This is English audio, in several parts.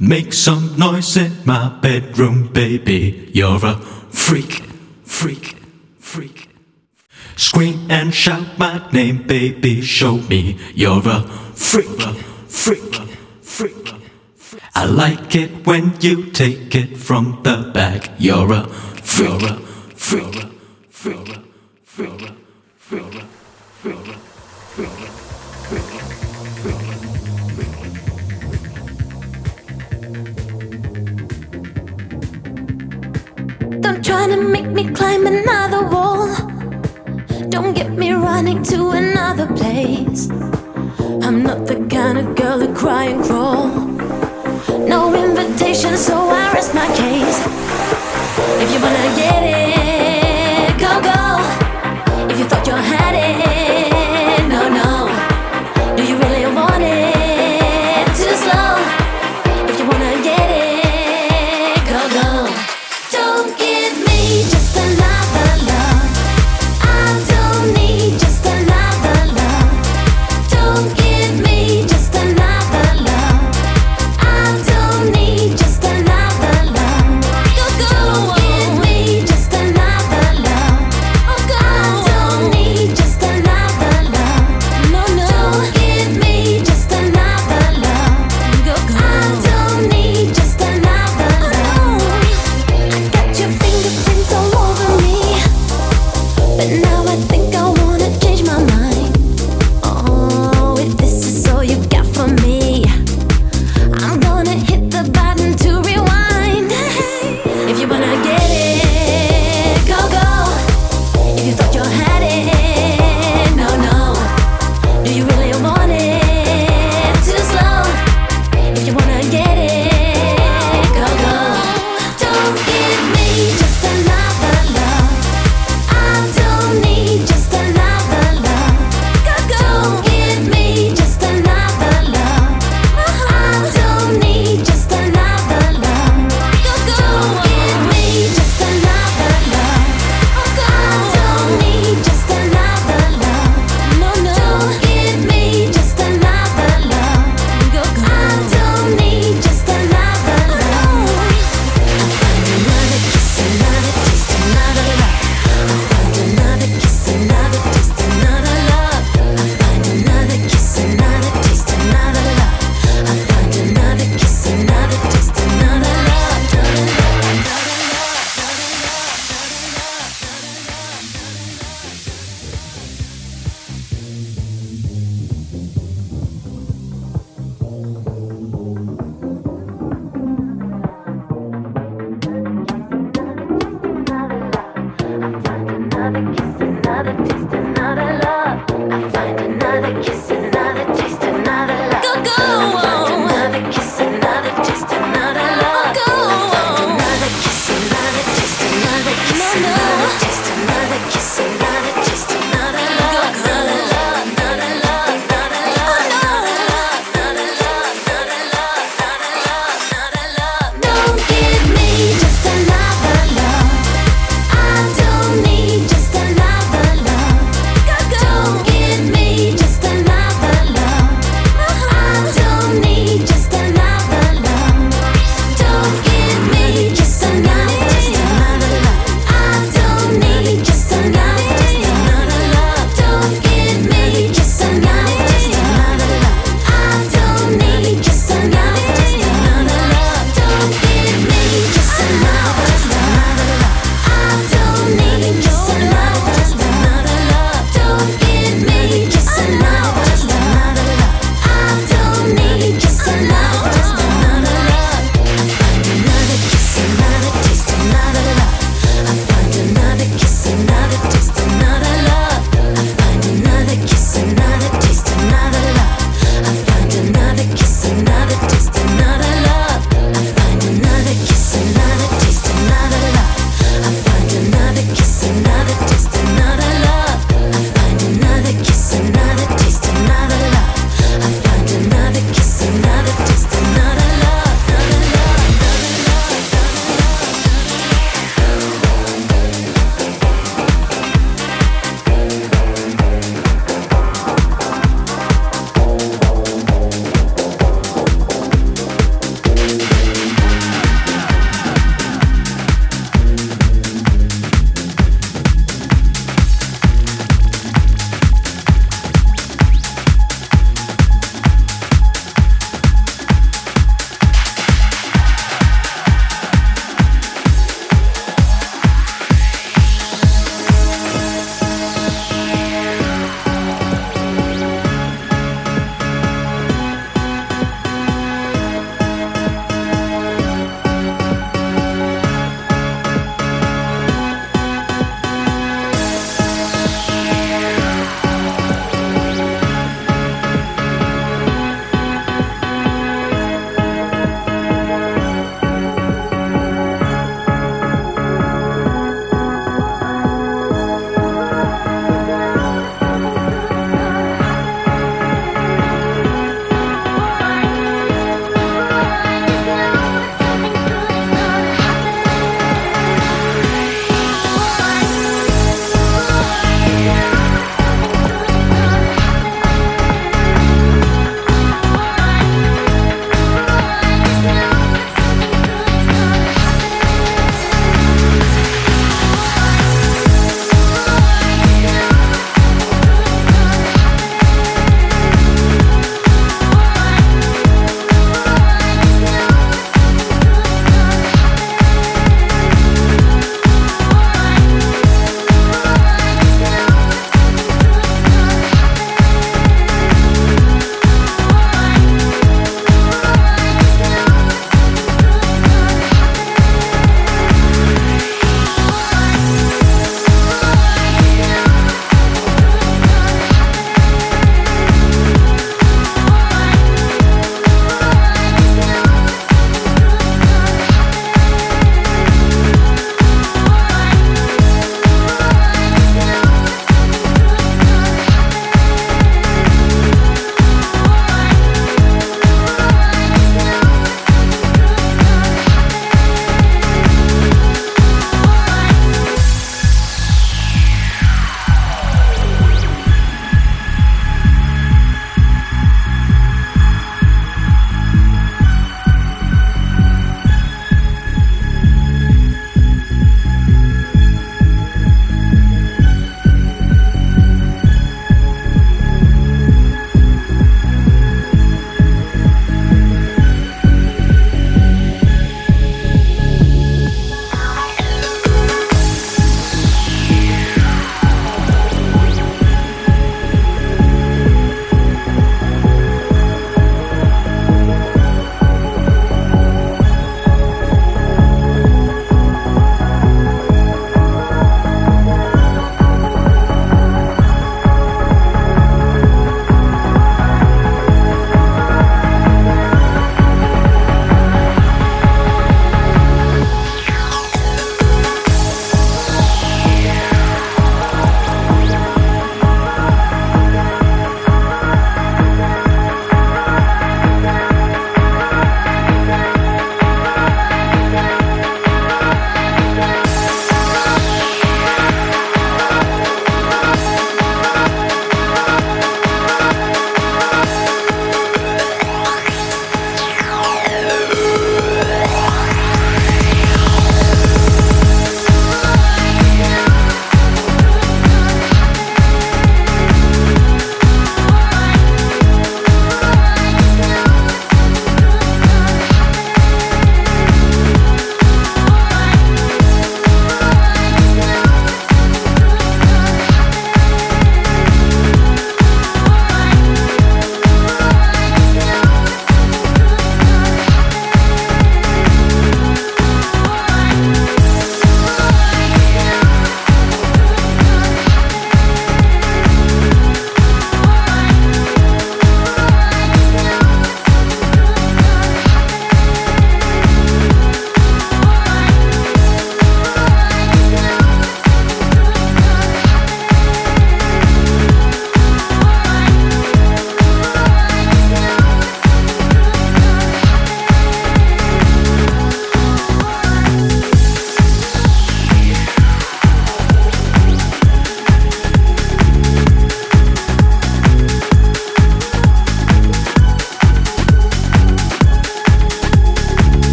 Make some noise in my bedroom, baby. You're a freak, freak, freak. Scream and shout my name, baby. Show me you're a freak, freak, freak. I like it when you take it from the back. You're a freak, freak, me climb another wall. Don't get me running to another place. I'm not the kind of girl to cry and crawl. No invitation, so I rest my case. If you wanna get it,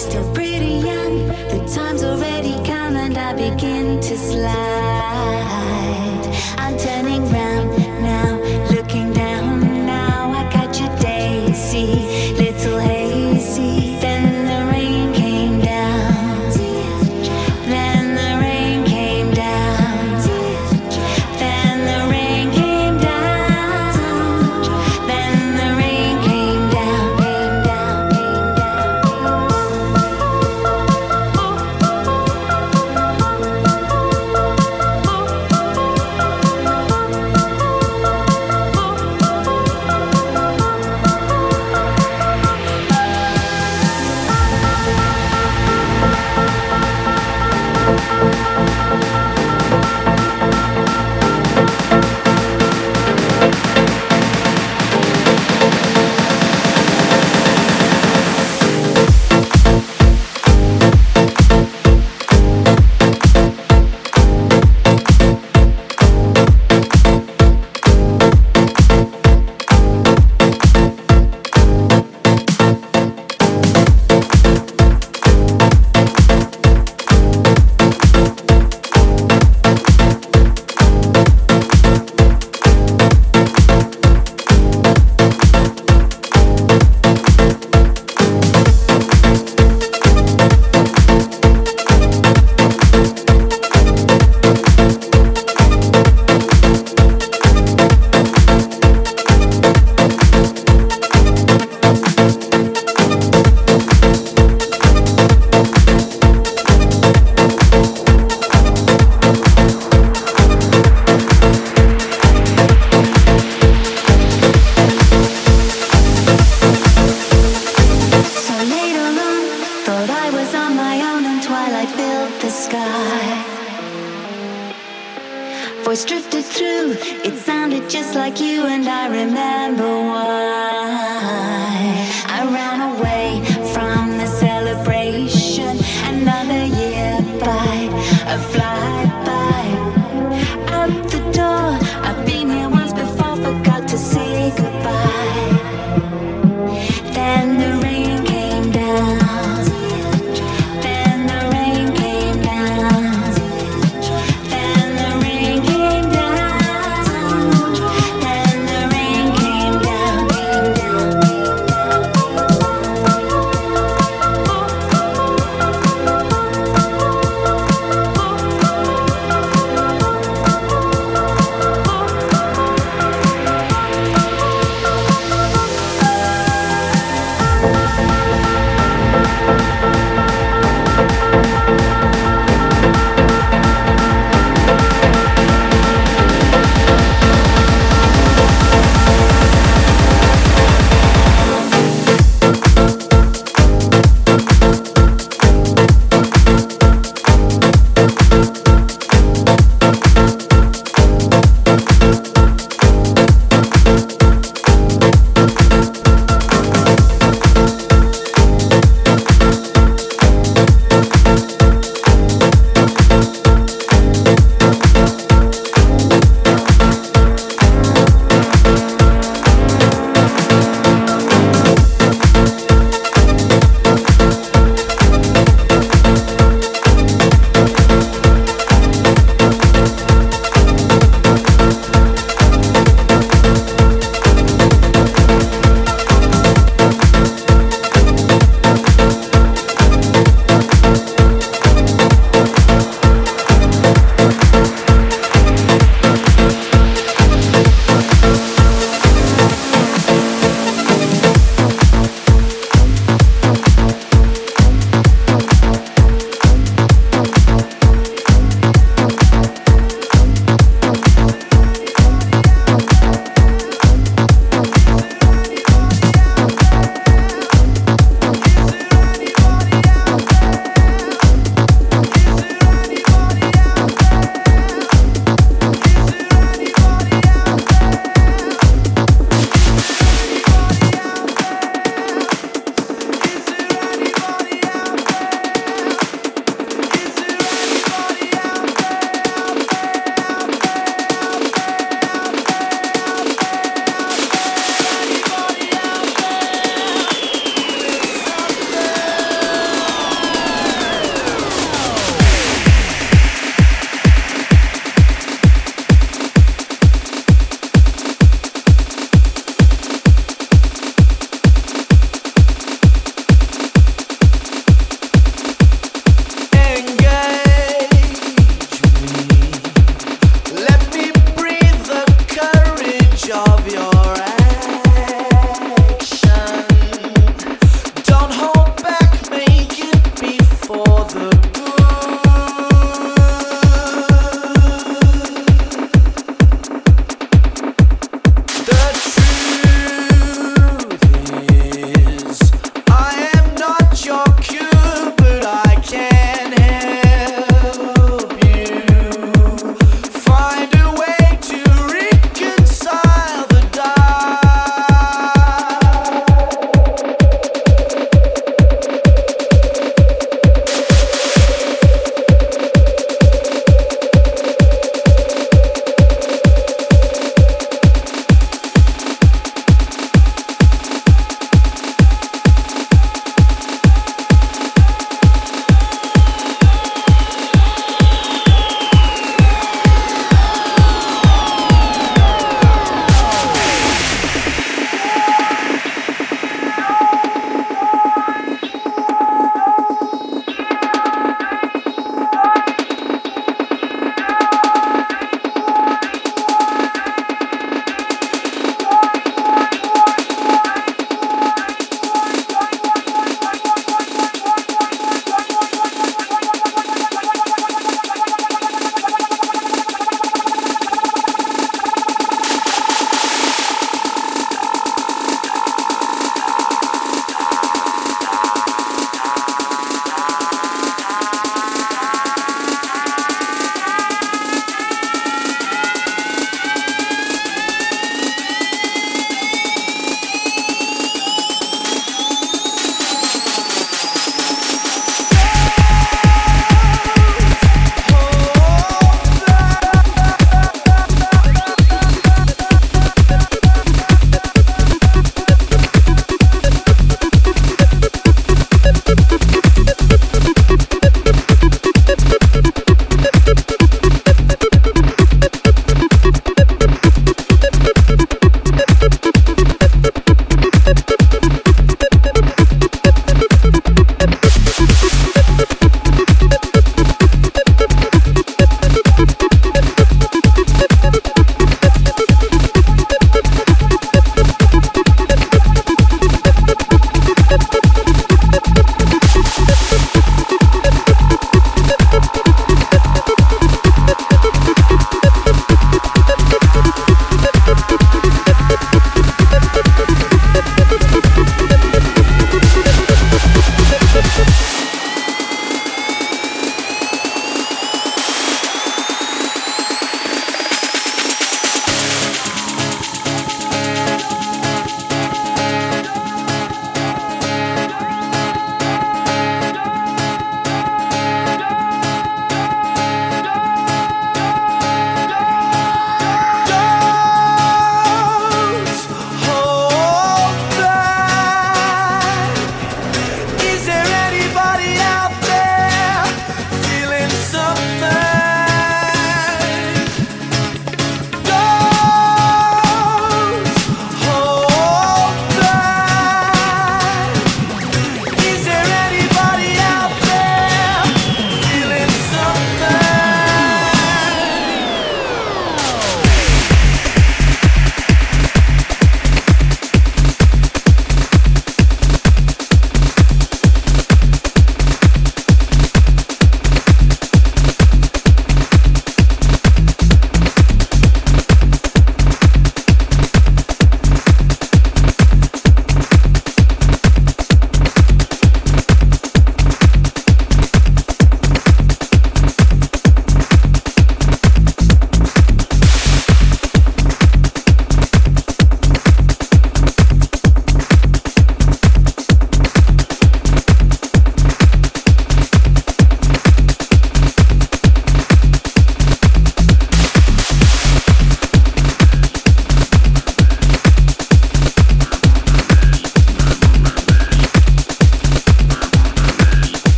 still breathe.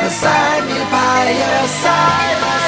beside me by your side.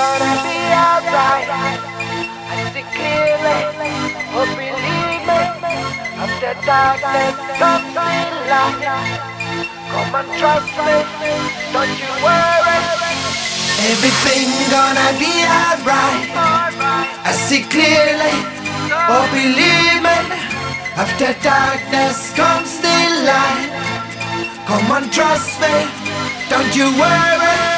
gonna be alright. I see clearly, oh believe me, after darkness comes the light. Come and trust me, don't you worry. Everything gonna be alright. I see clearly, oh believe me, after darkness comes the light. Come and trust me, don't you worry.